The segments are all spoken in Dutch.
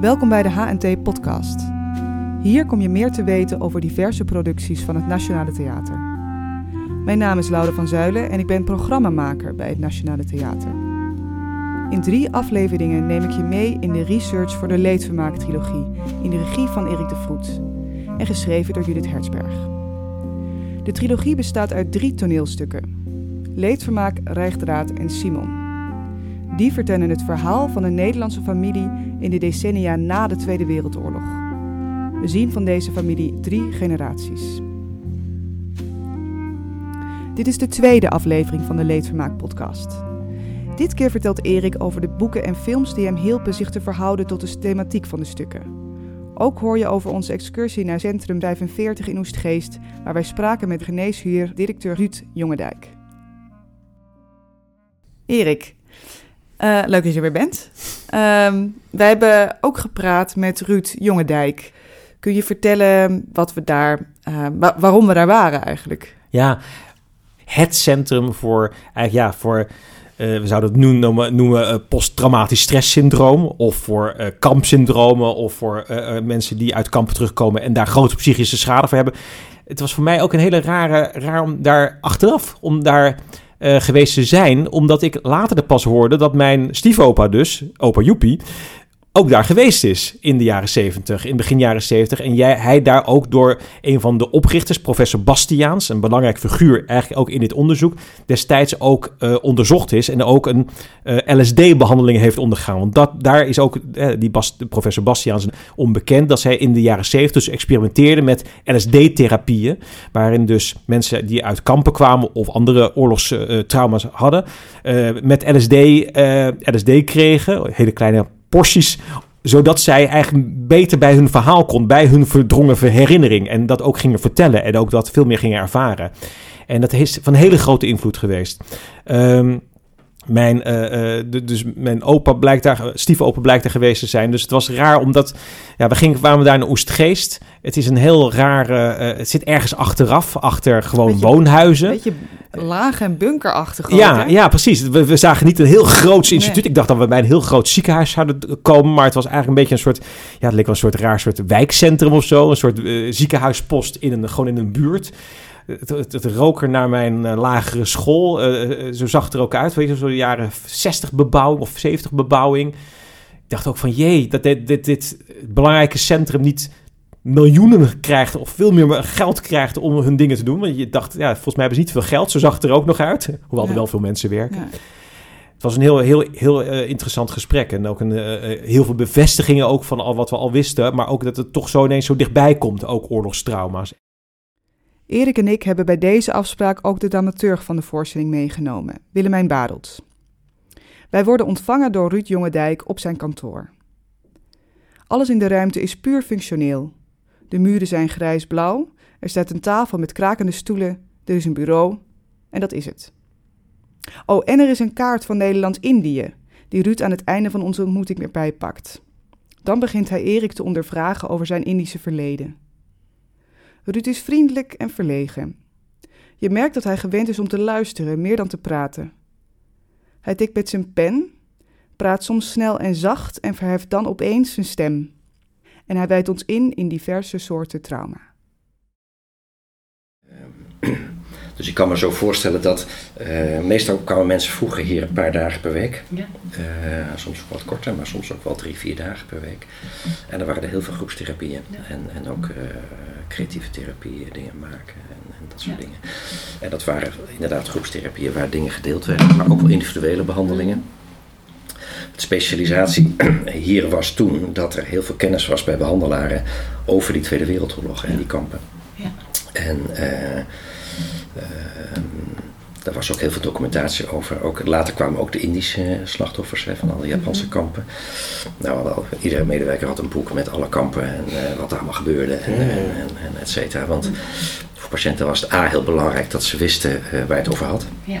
Welkom bij de HNT Podcast. Hier kom je meer te weten over diverse producties van het Nationale Theater. Mijn naam is Laura van Zuilen en ik ben programmamaker bij het Nationale Theater. In drie afleveringen neem ik je mee in de research voor de Leedvermaak-trilogie in de regie van Erik de Vroet en geschreven door Judith Hertzberg. De trilogie bestaat uit drie toneelstukken: Leedvermaak, Rijgdraad en Simon. Die vertellen het verhaal van een Nederlandse familie in de decennia na de Tweede Wereldoorlog. We zien van deze familie drie generaties. Dit is de tweede aflevering van de Leedvermaak podcast. Dit keer vertelt Erik over de boeken en films die hem hielpen zich te verhouden tot de thematiek van de stukken. Ook hoor je over onze excursie naar Centrum 45 in Oestgeest, waar wij spraken met geneeshuur directeur Ruud Jongendijk. Erik, uh, leuk dat je er weer bent. Um, wij hebben ook gepraat met Ruud Jongendijk. Kun je vertellen wat we daar, uh, waarom we daar waren eigenlijk? Ja, het centrum voor, ja, voor uh, we zouden het nu noemen, noemen posttraumatisch stresssyndroom. Of voor uh, kampsyndromen. Of voor mensen die uit kampen terugkomen en daar grote psychische schade voor hebben. Het was voor mij ook een hele rare, raar om daar achteraf, om daar uh, geweest te zijn, omdat ik later pas hoorde dat mijn stiefopa dus, opa Joepie, ook daar geweest is in de jaren 70, in begin jaren 70. En jij, hij daar ook door een van de oprichters, professor Bastiaans, een belangrijk figuur eigenlijk ook in dit onderzoek, destijds ook uh, onderzocht is en ook een eh, LSD-behandeling heeft ondergaan. Want dat, daar is ook uh, die Bas, professor Bastiaans onbekend, dat zij in de jaren 70 dus experimenteerde met LSD-therapieën, waarin dus mensen die uit kampen kwamen of andere oorlogstrauma's hadden, met LSD, LSD kregen, hele kleine porties zodat zij eigenlijk beter bij hun verhaal kon, bij hun verdrongen herinnering. En dat ook gingen vertellen en ook dat veel meer gingen ervaren. En dat is van hele grote invloed geweest. Um, mijn, uh, de, dus mijn opa blijkt daar, stiefopa blijkt er geweest te zijn. Dus het was raar omdat, ja, we gingen, kwamen daar naar Oestgeest. Het is een heel raar, uh, het zit ergens achteraf, achter gewoon beetje, woonhuizen. Een beetje laag en bunkerachtig. Ja, ja, precies. We, we, zagen niet een heel groot instituut. Ik dacht dat we bij een heel groot ziekenhuis zouden komen, maar het was eigenlijk een beetje een soort, ja, het leek wel een soort raar soort wijkcentrum of zo. Een soort uh, ziekenhuispost in een, gewoon in een buurt het, het, het rook er naar mijn uh, lagere school. Uh, zo zag het er ook uit. Weet je, zo de jaren 60 bebouwing of 70 bebouwing. Ik dacht ook van jee, dat dit, dit, dit belangrijke centrum niet miljoenen krijgt of veel meer geld krijgt om hun dingen te doen. Want je dacht, ja, volgens mij hebben ze niet veel geld. Zo zag het er ook nog uit. Hoewel ja. er wel veel mensen werken. Ja. Het was een heel, heel, heel uh, interessant gesprek. En ook een, uh, heel veel bevestigingen ook van al wat we al wisten. Maar ook dat het toch zo ineens zo dichtbij komt. Ook oorlogstrauma's. Erik en ik hebben bij deze afspraak ook de dramaturg van de voorstelling meegenomen, Willemijn Badelt. Wij worden ontvangen door Ruud Jongendijk op zijn kantoor. Alles in de ruimte is puur functioneel. De muren zijn grijs-blauw, er staat een tafel met krakende stoelen, er is een bureau en dat is het. Oh, en er is een kaart van Nederland-Indië, die Ruud aan het einde van onze ontmoeting erbij pakt. Dan begint hij Erik te ondervragen over zijn Indische verleden. Ruud is vriendelijk en verlegen. Je merkt dat hij gewend is om te luisteren, meer dan te praten. Hij tikt met zijn pen, praat soms snel en zacht en verheft dan opeens zijn stem. En hij wijdt ons in in diverse soorten trauma. Dus ik kan me zo voorstellen dat uh, meestal kwamen mensen vroeger hier een paar dagen per week. Ja. Uh, soms wat korter, maar soms ook wel drie, vier dagen per week. En er waren er heel veel groepstherapieën. Ja. En, en ook uh, creatieve therapieën, dingen maken en, en dat soort ja. dingen. En dat waren inderdaad groepstherapieën waar dingen gedeeld werden, maar ook wel individuele behandelingen. De specialisatie hier was toen dat er heel veel kennis was bij behandelaren over die Tweede Wereldoorlog en die kampen. Ja. En uh, daar was ook heel veel documentatie over. Ook, later kwamen ook de Indische slachtoffers hè, van alle Japanse mm -hmm. kampen. Nou, iedere medewerker had een boek met alle kampen en uh, wat er allemaal gebeurde en, mm -hmm. en, en, en, et cetera. Want voor patiënten was het A heel belangrijk dat ze wisten uh, waar het over had. Ja.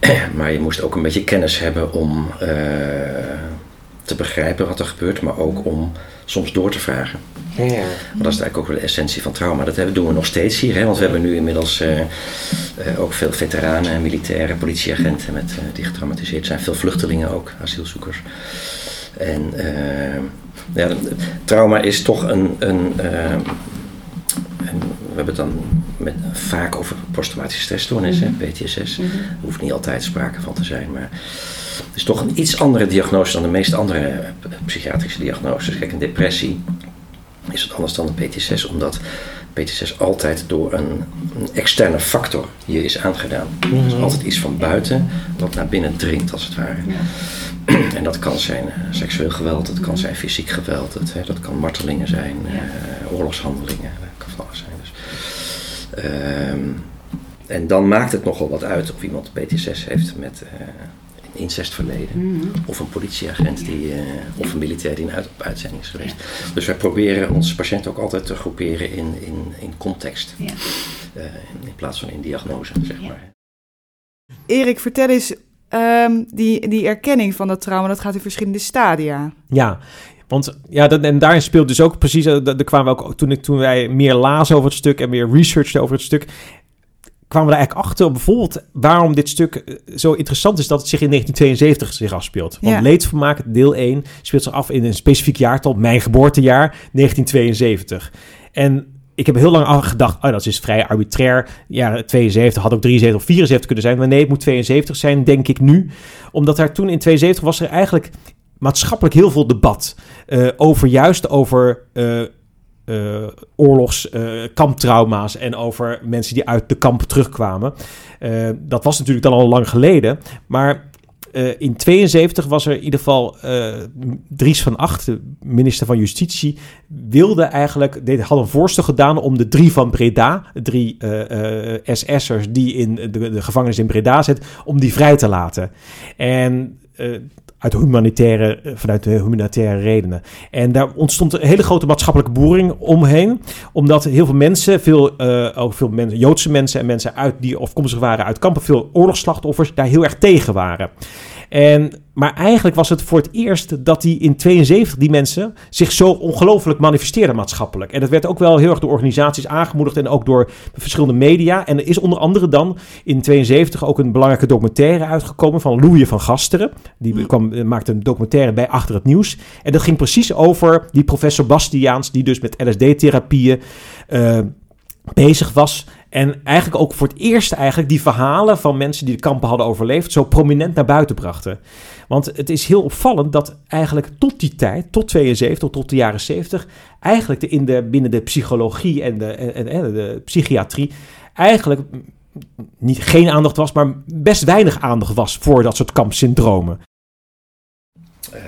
Maar je moest ook een beetje kennis hebben om uh, te begrijpen wat er gebeurt, maar ook om soms door te vragen. Ja. Maar dat is eigenlijk ook wel de essentie van trauma. Dat doen we nog steeds hier, hè? want we hebben nu inmiddels uh, uh, ook veel veteranen en militairen, politieagenten met, uh, die getraumatiseerd zijn. Veel vluchtelingen ook, asielzoekers. En ja, trauma is toch een. een we hebben het dan met, vaak over posttraumatische stressstoornis, mm -hmm. PTSS. Mm -hmm. Er hoeft niet altijd sprake van te zijn, maar is toch een iets andere diagnose dan de meeste andere psychiatrische diagnoses. Kijk, een depressie is het anders dan een PTSS, omdat PTSS altijd door een, een externe factor je is aangedaan. Mm -hmm. is altijd iets van buiten wat naar binnen dringt, als het ware. Ja. En dat kan zijn uh, seksueel geweld, dat kan zijn fysiek geweld, dat, hè, dat kan martelingen zijn, ja. uh, oorlogshandelingen, dat kan van alles zijn. Dus, uh, en dan maakt het nogal wat uit of iemand PTSS heeft met uh, incestverleden. Mm -hmm. Of een politieagent die, of een militair die uit, op uitzending is geweest. Ja. Dus wij proberen onze patiënten ook altijd te groeperen in, in, in context. Ja. in plaats van in diagnose, zeg maar. Erik, vertel eens Um, die, die erkenning van dat trauma, dat gaat in verschillende stadia. Ja, want ja, dat, en daarin speelt dus ook precies, daar kwamen we ook toen, ik, toen wij meer lazen over het stuk en meer researchten over het stuk, kwamen we er eigenlijk achter, bijvoorbeeld waarom dit stuk zo interessant is dat het zich in 1972 zich afspeelt. Want ja. Leedvermaak, deel 1, speelt zich af in een specifiek jaartal, mijn geboortejaar, 1972. En ik heb heel lang gedacht, oh, dat is vrij arbitrair. Ja, 72 had ook 73 of 74 kunnen zijn. Maar nee, het moet 72 zijn, denk ik nu. Omdat daar toen in 72 was er eigenlijk maatschappelijk heel veel debat. Uh, over juist over uh, uh, oorlogs, kamptrauma's en over mensen die uit de kampen terugkwamen. dat was natuurlijk dan al lang geleden. Maar in 72 was er in ieder geval Dries van Acht, de minister van Justitie, wilde eigenlijk, deed, had een voorstel gedaan om de drie van Breda, drie SS'ers die in de, de, gevangenis in Breda zitten, om die vrij te laten. En uit humanitaire, vanuit de humanitaire redenen. En daar ontstond een hele grote maatschappelijke boering omheen. Omdat heel veel mensen, veel, ook veel mensen, Joodse mensen en mensen uit die afkomstig waren uit kampen, veel oorlogsslachtoffers, daar heel erg tegen waren. En, maar eigenlijk was het voor het eerst dat die in 72 die mensen zich zo ongelooflijk manifesteerden maatschappelijk. En dat werd ook wel heel erg door organisaties aangemoedigd en ook door verschillende media. En er is onder andere dan in 72 ook een belangrijke documentaire uitgekomen van Louis van Gasteren. Die kwam, maakte een documentaire bij Achter het Nieuws. En dat ging precies over die professor Bastiaans, die dus met LSD-therapieën uh, bezig was. En eigenlijk ook voor het eerst eigenlijk die verhalen van mensen die de kampen hadden overleefd zo prominent naar buiten brachten. Want het is heel opvallend dat eigenlijk tot die tijd, tot 72, tot de jaren 70, eigenlijk de, in de, binnen de psychologie en de, en, en de psychiatrie eigenlijk niet geen aandacht was, maar best weinig aandacht was voor dat soort kampsyndromen. Uh,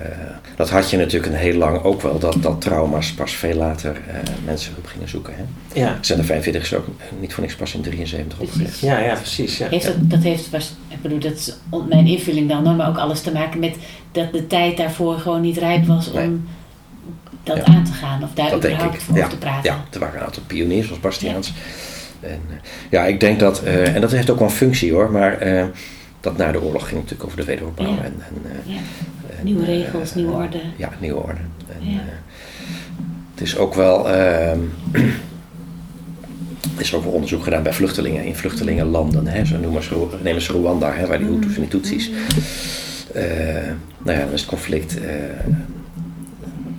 dat had je natuurlijk een heel lang ook wel, dat, dat trauma's pas veel later uh, mensen op gingen zoeken. Hè? Ja. Zender 45 is ook niet voor niks pas in 73 opgericht. Ja, ja, precies. Ja. Heeft dat, dat heeft, was, ik bedoel, dat is mijn invulling dan, maar ook alles te maken met dat de tijd daarvoor gewoon niet rijp was nee. om dat ja. aan te gaan of daar dat überhaupt over ja. te praten. Ja, er waren een aantal pioniers zoals Bastiaans. Ja. En, uh, ja, ik denk dat, uh, en dat heeft ook wel een functie hoor, maar uh, dat na de oorlog ging natuurlijk over de wederopbouw. En, en, en, nieuwe regels, nieuwe orde. Ja, nieuwe orde. En, het is ook wel. Is ook wel onderzoek gedaan bij vluchtelingen in vluchtelingenlanden. Hè, zo noemen ze, nemen ze Rwanda, hè, waar die Hutus en die Tutsis. Uh, nou ja, dan is het conflict uh,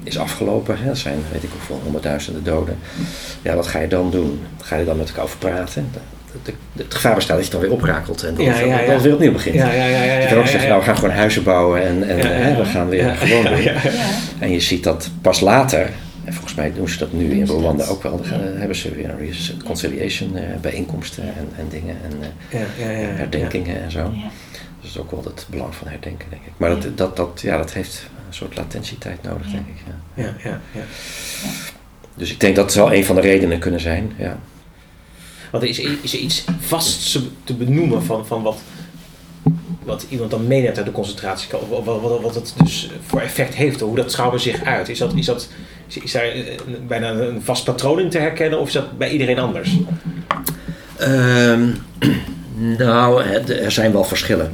is afgelopen. Hè. Er zijn, weet ik hoeveel, honderdduizenden doden. Ja, wat ga je dan doen? Ga je dan met elkaar over praten? De, de, het gevaar bestaat dat je dan weer oprakelt en dan, ja, ja, ja. dan weer opnieuw begint. Ja, ja, ja, ja, je kan ook zeggen, nou we gaan gewoon huizen bouwen en, en hè, we gaan weer gewoon doen. En je ziet dat pas later, en volgens mij doen ze dat nu in Rwanda ook wel. Dan hebben ze weer een reconciliation uh, bijeenkomsten en, en dingen en uh, ja, ja, ja, herdenkingen en zo. Dat is ook wel het belang van herdenken, denk ik. Maar dat, dat, dat, ja, dat heeft een soort latentietijd nodig, denk ik. Ja. Ja, ja, ja. Dus ik denk dat het wel een van de redenen kunnen zijn. Ja. Want is, is er iets vast te benoemen van, van wat, wat iemand dan meeneemt uit de concentratiekamp? Wat, wat, wat, het dus voor effect heeft, hoe dat schouwen zich uit? Is dat, is dat is daar bijna een vast patroon in te herkennen of is dat bij iedereen anders? Um, nou, er zijn wel verschillen.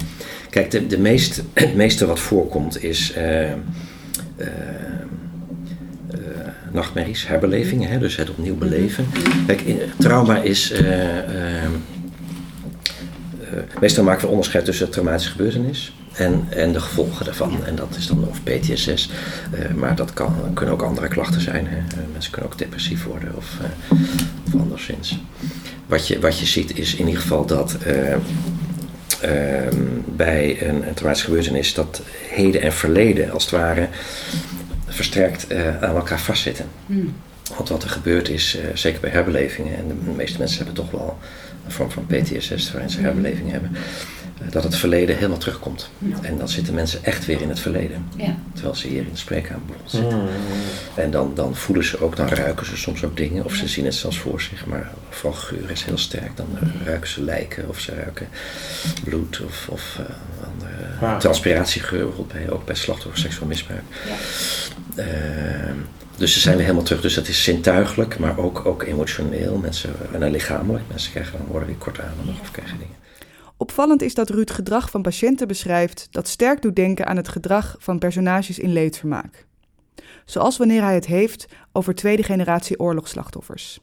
Kijk, de, de meest, het meeste wat voorkomt is uh, uh, nachtmerries, herbelevingen, hè, dus het opnieuw beleven. Kijk, trauma is. Meestal maken we onderscheid tussen traumatische gebeurtenis en, en de gevolgen daarvan. En dat is dan of PTSS, uh, maar dat kan, kunnen ook andere klachten zijn. Hè. Mensen kunnen ook depressief worden of, of anderszins. Wat je, wat je ziet is in ieder geval dat Ehm, bij een, een traumatische gebeurtenis dat heden en verleden als het ware versterkt uh, aan elkaar vastzitten. Hmm. Want wat er gebeurt is, uh, zeker bij herbelevingen, en de meeste mensen hebben toch wel een vorm van PTSS waarin ze herbelevingen hebben, uh, dat het verleden helemaal terugkomt. En dan zitten mensen echt weer in het verleden. Ja. Terwijl ze hier in de spreekkamer zitten. Hmm. En dan, dan voelen ze ook, dan ruiken ze soms ook dingen, of ze zien het zelfs voor zich, maar vooral geur is heel sterk. Dan ruiken ze lijken, of ze ruiken bloed, of, of andere transpiratiegeur, bijvoorbeeld bij, ook bij slachtoffers seksueel misbruik. Ja. Ehm, dus ze zijn weer helemaal terug. Dus dat is zintuigelijk, maar ook, ook emotioneel. Mensen, en lichamelijk. Mensen krijgen dan worden weer kort ademig of krijgen dingen. Opvallend is dat Ruud gedrag van patiënten beschrijft dat sterk doet denken aan het gedrag van personages in leedvermaak. Zoals wanneer hij het heeft over tweede generatie oorlogsslachtoffers.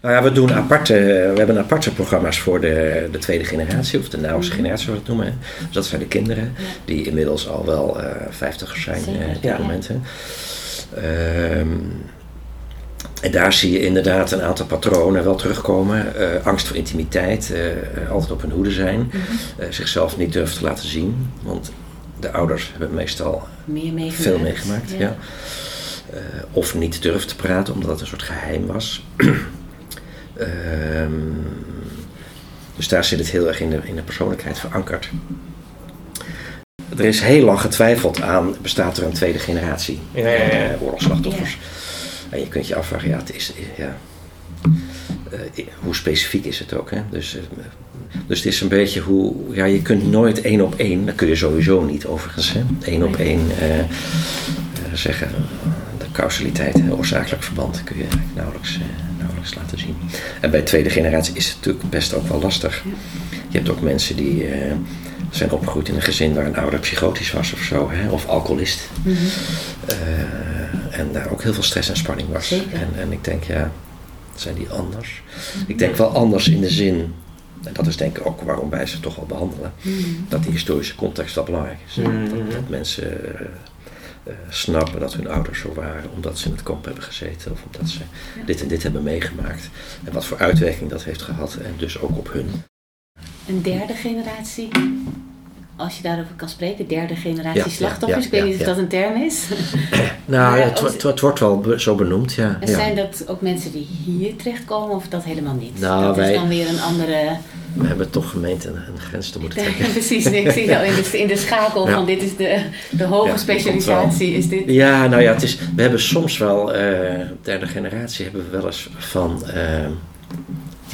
Nou ja, we, doen aparte, we hebben aparte programma's voor de, de tweede generatie, of de nauwste mhm. generatie, zoals we het noemen. Dus dat zijn de kinderen, die inmiddels al wel uh, vijftigers zijn uh, op dit moment. En daar zie je inderdaad een aantal patronen wel terugkomen. Uh, angst voor intimiteit, altijd op hun hoede zijn, mhm. zichzelf niet durven te laten zien. Want de ouders hebben meestal Meer meegemaakt. veel meegemaakt. Ja. of niet durven te praten omdat het een soort geheim was. Ehm, dus daar zit het heel erg in de, in de persoonlijkheid verankerd. Er is heel lang getwijfeld aan, bestaat er een tweede generatie ja, ja, ja. Uh, oorlogsslachtoffers? En je kunt je afvragen, ja, het is, ja, uh, hoe specifiek is het ook? Hè? Dus, uh, dus het is een beetje hoe, ja, je kunt nooit één op één, dat kun je sowieso niet overigens, hè? één op één zeggen. De causaliteit, oorzakelijk verband kun je nauwelijks laten zien. En bij tweede generatie is het natuurlijk best ook wel lastig. Je hebt ook mensen die uh, zijn opgegroeid in een gezin waar een ouder psychotisch was of zo, hè, of alcoholist. Mm -hmm. uh, en daar ook heel veel stress en spanning was. En, en ik denk, ja, zijn die anders? Mhm. Ik denk wel anders in de zin en dat is denk ik ook waarom wij ze toch wel behandelen. Mm. Dat die historische context wel belangrijk is. Mm. Dat, dat, mensen uh, uh, snappen dat hun ouders zo waren omdat ze in het kamp hebben gezeten of omdat ze dit en dit hebben meegemaakt. En wat voor uitwerking dat heeft gehad en dus ook op hun. Een derde generatie, als je daarover kan spreken, derde generatie slachtoffers. ik weet niet of dat een term is. nou, het, het, het, wordt wel zo benoemd, ja. En zijn dat ook mensen die hier terechtkomen of dat helemaal niet? Nou, dat wij, is dan weer een andere we hebben toch gemeente een, een grens te moeten trekken. precies, ik zie al in de, in de schakel van dit is de, de hoge specialisatie. Is dit... Ja, nou ja, het is, we hebben soms wel, uh, derde generatie hebben we wel eens van, uh,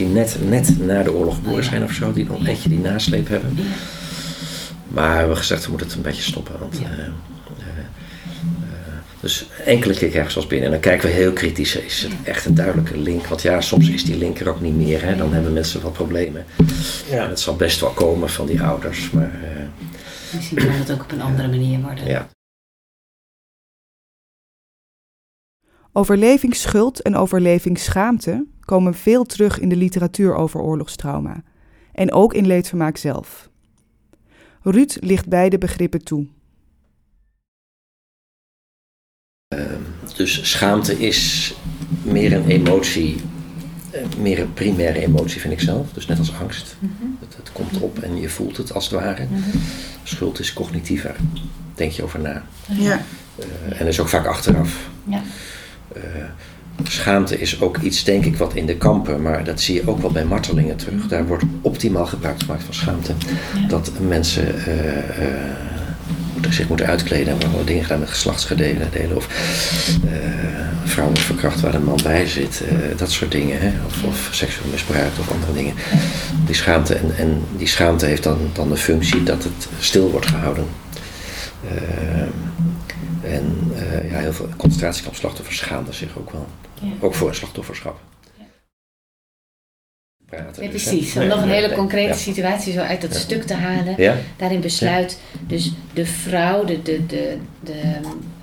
die net, net na de oorlog geboren oh zijn of zo, die nog een beetje die nasleep hebben. Maar we hebben gezegd, we moeten het een beetje stoppen, want... Uh, dus enkele keer krijgen ze ons binnen en dan kijken we heel kritisch, is het echt een duidelijke link? Want ja, soms is die link er ook niet meer, hè? dan hebben mensen wel problemen. Ja. En het zal best wel komen van die ouders, maar... Uh, Misschien kan het ook op een andere manier worden. Ja. Overlevingsschuld en overlevingsschaamte komen veel terug in de literatuur over oorlogstrauma. En ook in leedvermaak zelf. Ruud ligt beide begrippen toe. Ehm, dus schaamte is meer een emotie, eh, meer een primaire emotie vind ik zelf. Dus net als angst. Mhm. het, het, komt op en je voelt het als het ware. Mhm. Schuld is cognitiever. Denk je over na. Ja. Uh, en is ook vaak achteraf. Ja. Uh, schaamte is ook iets, denk ik, wat in de kampen, maar dat zie je ook wel bij martelingen terug. Daar wordt optimaal gebruik gemaakt van schaamte. Dat mensen zich moeten uitkleden. En worden dingen gedaan met geslachtsgedelen of uh, vrouwen verkracht waar een man bij zit. Dat soort dingen. Hè? Of, of, seksueel misbruik of andere dingen. Die schaamte, en, en die schaamte heeft dan, dan de functie dat het stil wordt gehouden. Uh, heel veel concentratiekampslachtoffers schaamden zich ook wel. Ook voor een slachtofferschap praten. Ja, dus, precies. Om nog een hele concrete situatie zo uit dat stuk te halen. Daarin besluit dus de vrouw, de, de, de, de,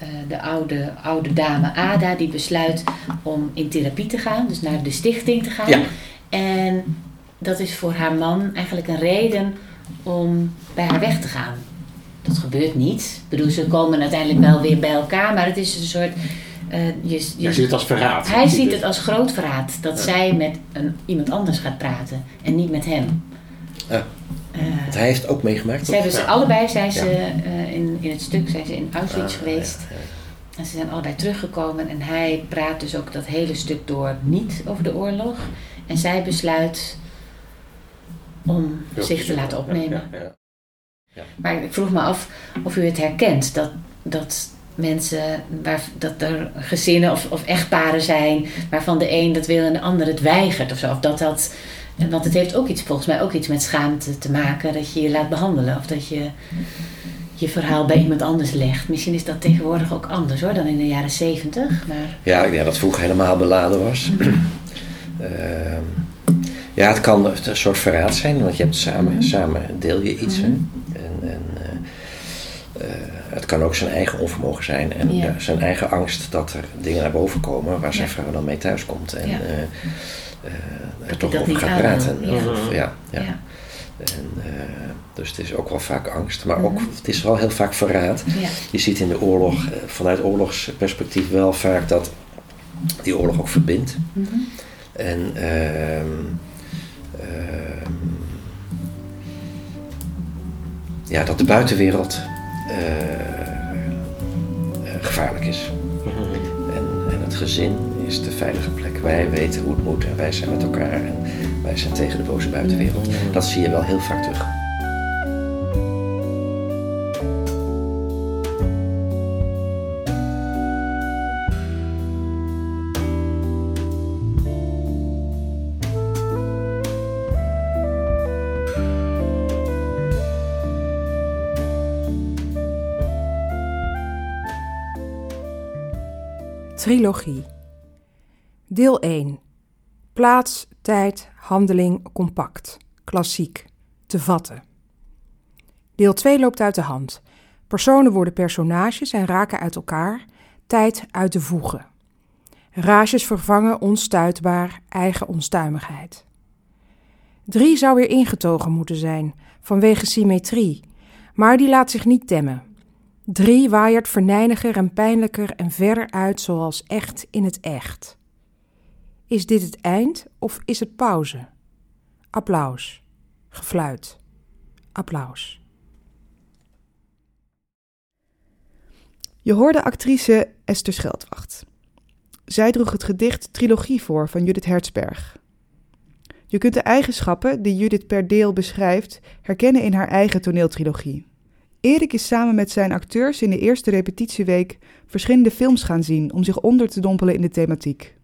uh, de oude, oude dame Ada, die besluit om in therapie te gaan. Dus naar de stichting te gaan. En dat is voor haar man eigenlijk een reden om bij haar weg te gaan. Dat gebeurt niet. Ik bedoel, ze komen uiteindelijk wel weer bij elkaar, maar het is een soort. Uh, je, je, hij ziet het als verraad. Hij ziet het als groot verraad dat zij met een, iemand anders gaat praten en niet met hem. Ja. Uh, hij heeft ook meegemaakt. Zij dus allebei zijn ze uh, in, in het stuk zijn ze in Auschwitz ah, geweest. En ze zijn allebei teruggekomen en hij praat dus ook dat hele stuk door niet over de oorlog. En zij besluit om zich te laten opnemen. Ja, maar ik vroeg me af of u het herkent, dat, dat mensen, waar, dat er gezinnen of, of echtparen zijn waarvan de een dat wil en de ander het weigert of zo. Of dat dat, want het heeft ook iets, volgens mij ook iets met schaamte te maken dat je je laat behandelen of dat je je verhaal bij iemand anders legt. Misschien is dat tegenwoordig ook anders hoor dan in de jaren zeventig. Maar... Ja, ik denk dat vroeger helemaal beladen was. Ehm, ja, het kan een soort verraad zijn, want je hebt samen, samen deel je iets. En, en uh, het kan ook zijn eigen onvermogen zijn en zijn eigen angst dat er dingen naar boven komen waar zijn vrouw dan mee thuis komt en uh, er toch over gaat praten. Of, ja. ja. En, dus het is ook wel vaak angst, maar ook, mhm. het is wel heel vaak verraad. Je ziet in de oorlog, vanuit oorlogsperspectief wel vaak dat die oorlog ook verbindt. En ehm, ja, dat de buitenwereld eh, eh, gevaarlijk is. En, en het gezin is de veilige plek. Wij weten hoe het moet en wij zijn met elkaar en wij zijn tegen de boze buitenwereld. Dat zie je wel heel vaak terug. Trilogie. Deel 1. Plaats, tijd, handeling, compact. Klassiek. Te vatten. Deel 2 loopt uit de hand. Personen worden personages en raken uit elkaar. Tijd uit de voegen. Rages vervangen onstuitbaar eigen onstuimigheid. 3 zou weer ingetogen moeten zijn, vanwege symmetrie, maar die laat zich niet temmen. Drie waaiert verneiniger en pijnlijker en verder uit zoals echt in het echt. Is dit het eind of is het pauze? Applaus. Gefluit. Applaus. Je hoorde actrice Esther Scheldwacht. Zij droeg het gedicht Trilogie voor van Judith Hertzberg. Je kunt de eigenschappen die Judith per deel beschrijft herkennen in haar eigen toneeltrilogie. Erik is samen met zijn acteurs in de eerste repetitieweek verschillende films gaan zien om zich onder te dompelen in de thematiek.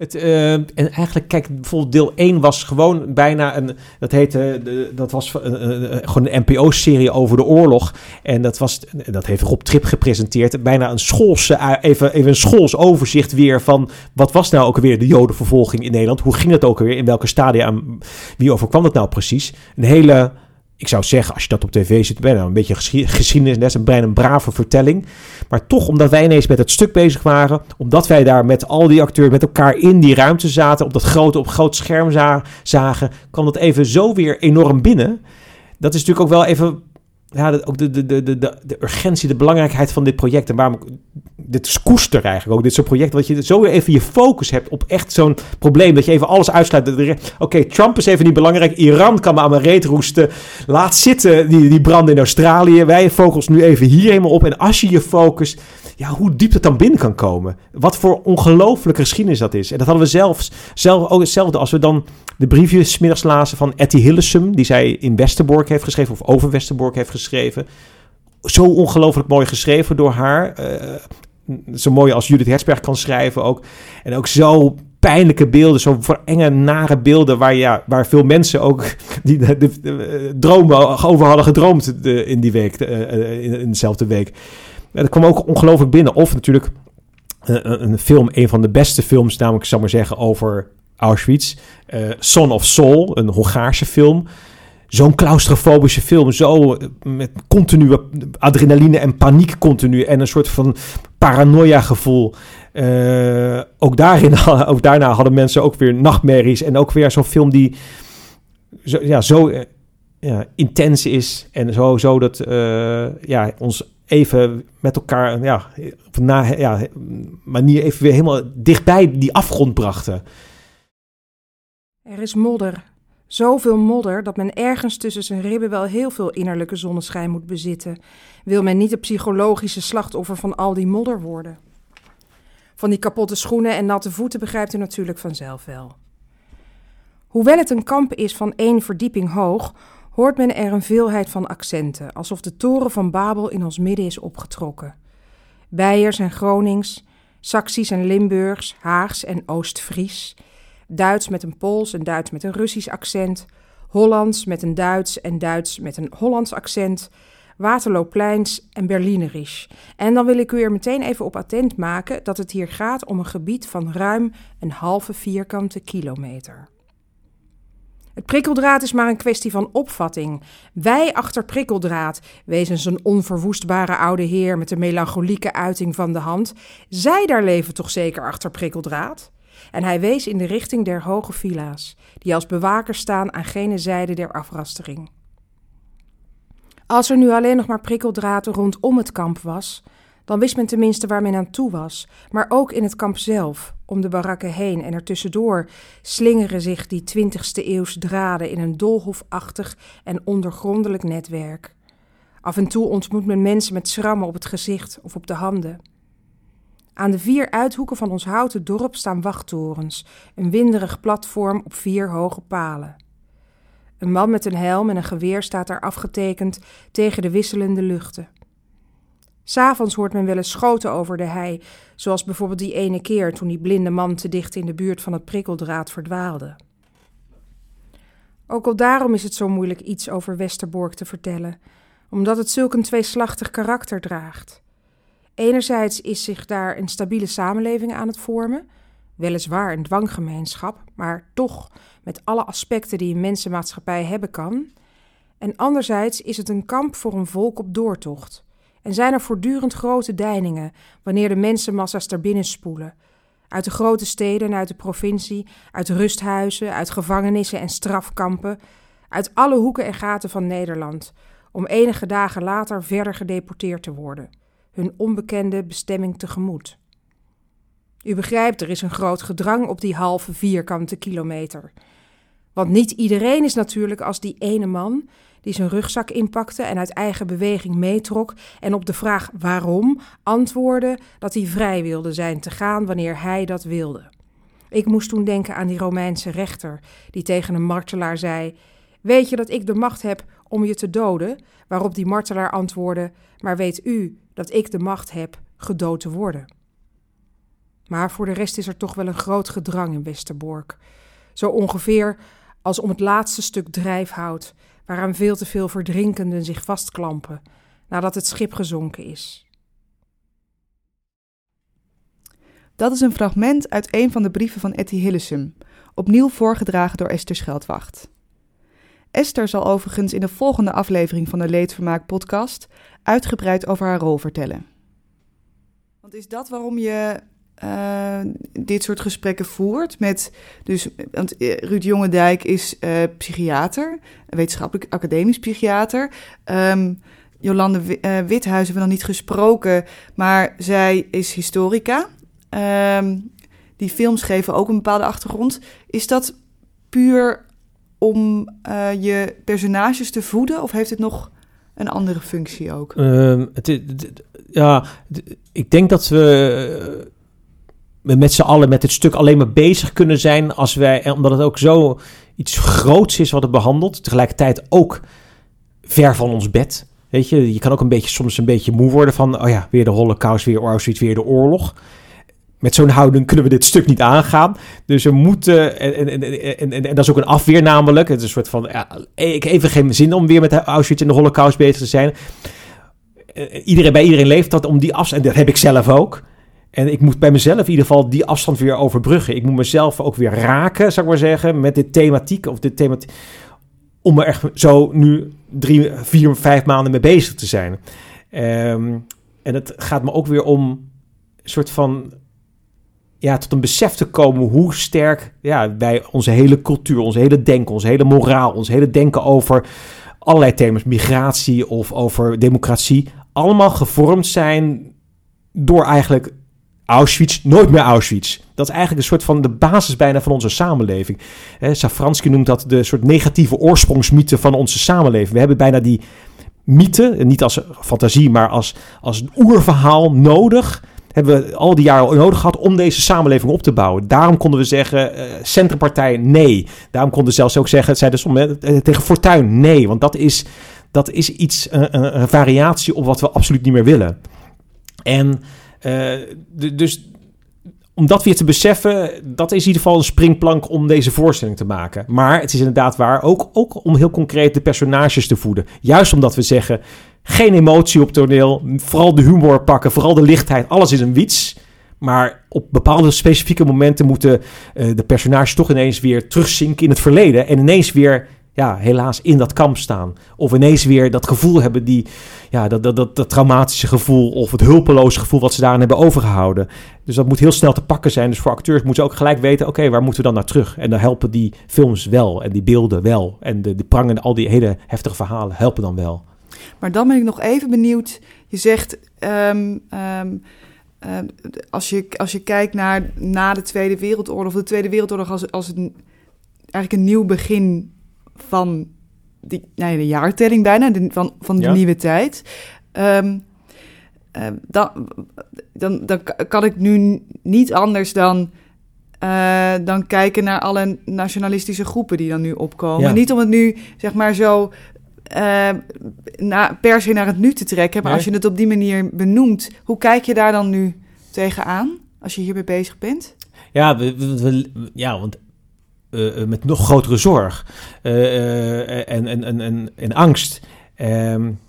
Het, uh, en eigenlijk, kijk, bijvoorbeeld deel 1 was gewoon bijna een. Dat heette. De, dat was een, gewoon een NPO-serie over de oorlog. En dat, was, dat heeft Rob Trip gepresenteerd. Bijna een schoolse. Even, even een schools overzicht weer van. Wat was nou ook alweer de Jodenvervolging in Nederland? Hoe ging het ook alweer? In welke stadia? Wie overkwam dat nou precies? Een hele ik zou zeggen, als je dat op tv ziet, bijna een beetje geschiedenis, een bijna een brave vertelling. Maar toch, omdat wij ineens met het stuk bezig waren, omdat wij daar met al die acteurs met elkaar in die ruimte zaten, op dat grote, op groot scherm zagen, kwam dat even zo weer enorm binnen. Dat is natuurlijk ook wel even ja, ook de, de, de, de, de urgentie, de belangrijkheid van dit project. En waarom dit is koester eigenlijk ook, dit soort project. Dat je zo even je focus hebt op echt zo'n probleem. Dat je even alles uitsluit. Oké, Trump is even niet belangrijk. Iran kan me aan mijn reet roesten. Laat zitten die, die branden in Australië. Wij focussen nu even hier helemaal op. En als je je focust ja, hoe diep het dan binnen kan komen. Wat voor ongelooflijke geschiedenis dat is. En dat hadden we zelfs, zelf ook hetzelfde als we dan de briefjes middags lazen van Etty Hillesum, die zij in Westerbork heeft geschreven, of over Westerbork heeft geschreven. Zo ongelooflijk mooi geschreven door haar. Uh, zo mooi als Judith Herzberg kan schrijven ook. En ook zo pijnlijke beelden, zo voor enge, nare beelden, waar, ja, waar veel mensen ook die de, de, dromen over hadden gedroomd de, in die week, in dezelfde week. Dat kwam ook ongelooflijk binnen. Of natuurlijk een, een, film, een van de beste films, namelijk, zou maar zeggen, over Auschwitz. Uh, Son of Soul, een Hongaarse film. Zo'n claustrofobische film, zo eh, met continue adrenaline en paniek continu. En een soort van paranoia gevoel. Ook, daarin, ook daarna hadden mensen ook weer nachtmerries. En ook weer zo'n film die zo, ja, zo intens is. En zo, zo dat ja, ons even met elkaar ja, op een na, ja, manier even weer helemaal dichtbij die afgrond brachten. Er is modder. Zoveel modder dat men ergens tussen zijn ribben wel heel veel innerlijke zonneschijn moet bezitten. Wil men niet het psychologische slachtoffer van al die modder worden? Van die kapotte schoenen en natte voeten begrijpt u natuurlijk vanzelf wel. Hoewel het een kamp is van één verdieping hoog, hoort men er een veelheid van accenten, alsof de toren van Babel in ons midden is opgetrokken. Beiers en Gronings, Saxisch en Limburgs, Haags en Oost-Fries, Duits met een Pools en Duits met een Russisch accent, Hollands met een Duits en Duits met een Hollands accent, Waterloopleins en Berlinerisch. En dan wil ik u er meteen even op attent maken dat het hier gaat om een gebied van ruim een halve vierkante kilometer. Het prikkeldraad is maar een kwestie van opvatting. Wij achter prikkeldraad, wezens een onverwoestbare oude heer met de melancholieke uiting van de hand, zij daar leven toch zeker achter prikkeldraad? En hij wees in de richting der hoge villa's, die als bewakers staan aan gene zijde der afrastering. Als er nu alleen nog maar prikkeldraad rondom het kamp was, dan wist men tenminste waar men aan toe was, maar ook in het kamp zelf, om de barakken heen en ertussendoor slingeren zich die twintigste eeuws draden in een doolhofachtig en ondergrondelijk netwerk. Af en toe ontmoet men mensen met schrammen op het gezicht of op de handen. Aan de vier uithoeken van ons houten dorp staan wachttorens, een winderig platform op vier hoge palen. Een man met een helm en een geweer staat daar afgetekend tegen de wisselende luchten. S'avonds hoort men wel eens schoten over de hei, zoals bijvoorbeeld die ene keer toen die blinde man te dicht in de buurt van het prikkeldraad verdwaalde. Ook al daarom is het zo moeilijk iets over Westerbork te vertellen, omdat het zulk een tweeslachtig karakter draagt. Enerzijds is zich daar een stabiele samenleving aan het vormen, weliswaar een dwanggemeenschap, maar toch met alle aspecten die een mensenmaatschappij hebben kan. En anderzijds is het een kamp voor een volk op doortocht en zijn er voortdurend grote deiningen wanneer de mensenmassa's binnen spoelen. Uit de grote steden en uit de provincie, uit rusthuizen, uit gevangenissen en strafkampen, uit alle hoeken en gaten van Nederland, om enige dagen later verder gedeporteerd te worden, hun onbekende bestemming tegemoet. U begrijpt, er is een groot gedrang op die halve vierkante kilometer. Want niet iedereen is natuurlijk als die ene man die zijn rugzak inpakte en uit eigen beweging meetrok en op de vraag waarom antwoordde dat hij vrij wilde zijn te gaan wanneer hij dat wilde. Ik moest toen denken aan die Romeinse rechter die tegen een martelaar zei: Weet je dat ik de macht heb om je te doden? Waarop die martelaar antwoordde: Maar weet u dat ik de macht heb gedood te worden? Maar voor de rest is er toch wel een groot gedrang in Westerbork. Zo ongeveer als om het laatste stuk drijfhout waaraan veel te veel verdrinkenden zich vastklampen nadat het schip gezonken is. Dat is een fragment uit een van de brieven van Etty Hillesum, opnieuw voorgedragen door Esther Scheldwacht. Esther zal overigens in de volgende aflevering van de Leedvermaak podcast uitgebreid over haar rol vertellen. Want is dat waarom je uh, dit soort gesprekken voert. Met, dus, want eh, Ruud Jongendijk is uh, psychiater, wetenschappelijk academisch psychiater. Um, Jolande Withuizen hebben we nog niet gesproken, maar zij is historica. Um, die films geven ook een bepaalde achtergrond. Is dat puur om je personages te voeden of heeft het nog een andere functie ook? Um, het, ja, ik denk dat we met z'n allen met het stuk alleen maar bezig kunnen zijn als wij, omdat het ook zo iets groots is wat het behandelt, tegelijkertijd ook ver van ons bed. Weet je, je kan ook een beetje, soms een beetje moe worden van, oh ja, weer de holocaust, weer Auschwitz, weer de oorlog. Met zo'n houding kunnen we dit stuk niet aangaan. Dus we moeten, en, en, en, en, dat is ook een afweer namelijk. Het is een soort van, ja, ik heb even geen zin om weer met Auschwitz en de holocaust bezig te zijn. Iedereen, bij iedereen leeft dat om die afstand, en dat heb ik zelf ook. En ik moet bij mezelf in ieder geval die afstand weer overbruggen. Ik moet mezelf ook weer raken, zou ik maar zeggen, met dit thematiek of dit thematiek. Om er echt zo nu drie, vier, vijf maanden mee bezig te zijn. Ehm, en het gaat me ook weer om een soort van ja, tot een besef te komen hoe sterk ja, bij onze hele cultuur, onze hele denken, onze hele moraal, ons hele denken over allerlei thema's, migratie of over democratie, allemaal gevormd zijn door eigenlijk Auschwitz, nooit meer Auschwitz. Dat is eigenlijk een soort van de basis bijna van onze samenleving. He, Safransky noemt dat de soort negatieve oorsprongsmythe van onze samenleving. We hebben bijna die mythe, niet als fantasie, maar als, als een oerverhaal nodig. Hebben we al die jaren nodig gehad om deze samenleving op te bouwen. Daarom konden we zeggen, uh, centrumpartij nee. Daarom konden we zelfs ook zeggen, zeiden ze uh, tegen Fortuin nee. Want dat is, dat is iets, een variatie op wat we absoluut niet meer willen. En dus om dat weer te beseffen, dat is in ieder geval een springplank om deze voorstelling te maken. Maar het is inderdaad waar, ook, ook om heel concreet de personages te voeden. Juist omdat we zeggen, geen emotie op toneel, vooral de humor pakken, vooral de lichtheid, alles is een wiets. Maar op bepaalde specifieke momenten moeten uh, de personages toch ineens weer terugzinken in het verleden. En ineens weer ja, helaas in dat kamp staan. Of ineens weer dat gevoel hebben, die, ja, dat, dat, dat, dat traumatische gevoel of het hulpeloze gevoel wat ze daarin hebben overgehouden. Dus dat moet heel snel te pakken zijn. Dus voor acteurs moeten ze ook gelijk weten, oké, waar moeten we dan naar terug? En dan helpen die films wel en die beelden wel. En de, de prangen, al die hele heftige verhalen helpen dan wel. Maar dan ben ik nog even benieuwd. Je zegt, um, um, als, je, als je kijkt naar na de Tweede Wereldoorlog, of de Tweede Wereldoorlog als, als een, eigenlijk een nieuw begin van die, nou de jaartelling bijna, van, van de nieuwe tijd. Um, dan, dan, dan kan ik nu niet anders dan, uh, dan kijken naar alle nationalistische groepen die dan nu opkomen. Niet om het nu, zeg maar, zo uh, na, per se naar het nu te trekken. Maar als je het op die manier benoemt, hoe kijk je daar dan nu tegenaan als je hiermee bezig bent? Ja, we, we, ja want uh, met nog grotere zorg uh, en, en, en, en, en angst. Um,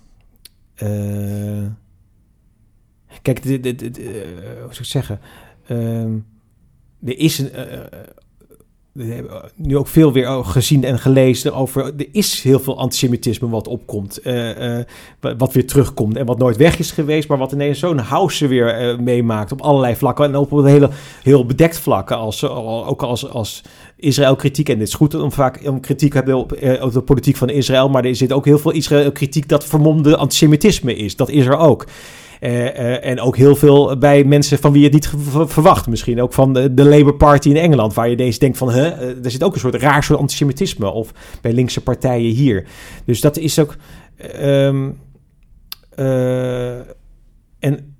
kijk, dit, hoe zou ik zeggen? Um, er is een nu ook veel weer gezien en gelezen over. Er is heel veel antisemitisme wat opkomt. Uh, uh, wat weer terugkomt en wat nooit weg is geweest. Maar wat ineens zo'n house weer meemaakt. Op allerlei vlakken. En op een hele, heel bedekt vlakken. Als, ook als, als Israël kritiek. En dit is goed om vaak om kritiek te hebben op, op, de politiek van Israël. Maar er zit ook heel veel Israël kritiek dat vermomde antisemitisme is. Dat is er ook. Uh, uh, en ook heel veel bij mensen van wie je het niet verwacht. Misschien ook van de, Labour Party in Engeland. Waar je deze denkt van, hè, er zit ook een soort raar soort antisemitisme. Of bij linkse partijen hier. Dus dat is ook... Uh, en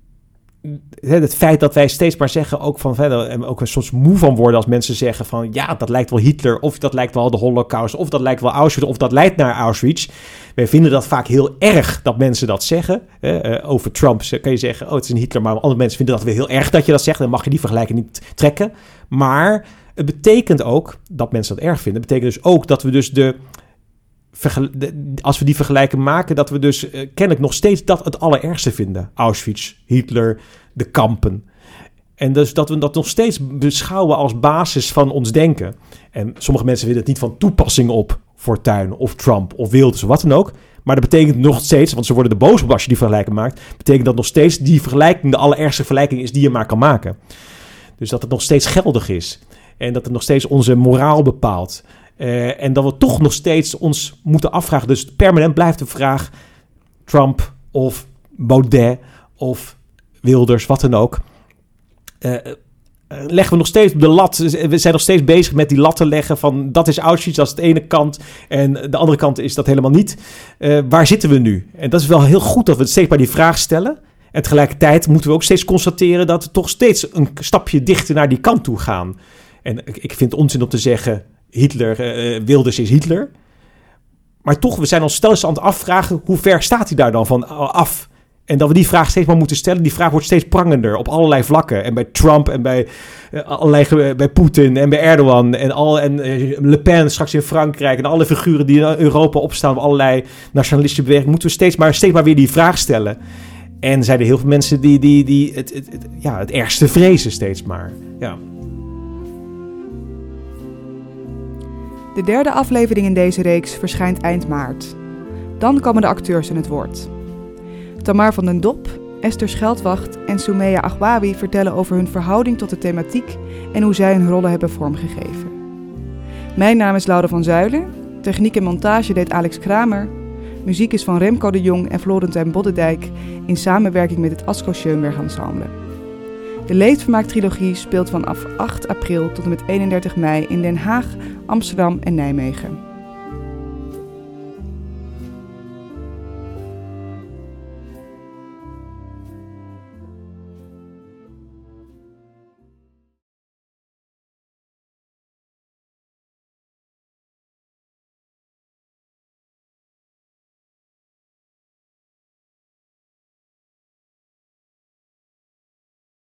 het feit dat wij steeds maar zeggen, ook van verder, en ook een soort moe van worden als mensen zeggen van ja, dat lijkt wel Hitler, of dat lijkt wel de Holocaust, of dat lijkt wel Auschwitz, of dat leidt naar Auschwitz. Wij vinden dat vaak heel erg dat mensen dat zeggen. Uh, over Trump kan je zeggen, oh het is een Hitler, maar andere mensen vinden dat weer heel erg dat je dat zegt. Dan mag je die vergelijking niet trekken. Maar het betekent ook dat mensen dat erg vinden. Het betekent dus ook dat we dus de als we die vergelijken maken, dat we dus uh, kennelijk nog steeds dat het allerergste vinden. Auschwitz, Hitler, de kampen. En dus dat we dat nog steeds beschouwen als basis van ons denken. En sommige mensen vinden het niet van toepassing op Fortuyn of Trump of Wilders of wat dan ook. Maar dat betekent nog steeds, want ze worden er boos op als je die vergelijking maakt, betekent dat nog steeds die vergelijking de allerergste vergelijking is die je maar kan maken. Dus dat het nog steeds geldig is. En dat het nog steeds onze moraal bepaalt. Uh, en dat we toch nog steeds ons moeten afvragen. Dus permanent blijft de vraag: Trump of Baudet of Wilders, wat dan ook. Uh, leggen we nog steeds op de lat. We zijn nog steeds bezig met die lat te leggen van dat is Auschwitz, dat is de ene kant. En de andere kant is dat helemaal niet. Waar zitten we nu? En dat is wel heel goed dat we steeds maar die vraag stellen. En tegelijkertijd moeten we ook steeds constateren dat we toch steeds een stapje dichter naar die kant toe gaan. En ik vind het onzin om te zeggen Hitler, uh, Wilders is Hitler. Maar toch, we zijn ons stel aan het afvragen... hoe ver staat hij daar dan van af? En dat we die vraag steeds maar moeten stellen. Die vraag wordt steeds prangender op allerlei vlakken. En bij Trump en bij, allerlei, bij Poetin en bij Erdogan en, al, en Le Pen straks in Frankrijk. En alle figuren die in Europa opstaan op allerlei nationalistische bewegingen. Moeten we steeds maar, steeds maar weer die vraag stellen. En zijn er heel veel mensen die, die, die het, het ja, het ergste vrezen steeds maar. Ja. De derde aflevering in deze reeks verschijnt eind maart. Dan komen de acteurs in het woord. Tamar van den Dop, Esther Scheldwacht en Soumeya Agwawi vertellen over hun verhouding tot de thematiek en hoe zij hun rollen hebben vormgegeven. Mijn naam is Laura van Zuilen, techniek en montage deed Alex Kramer, Muziek is van Remco de Jong en Florentijn Boddendijk in samenwerking met het Asko Schoenberg Ensemble. De Leedvermaak-trilogie speelt vanaf 8 april tot en met 31 mei in Den Haag, Amsterdam en Nijmegen.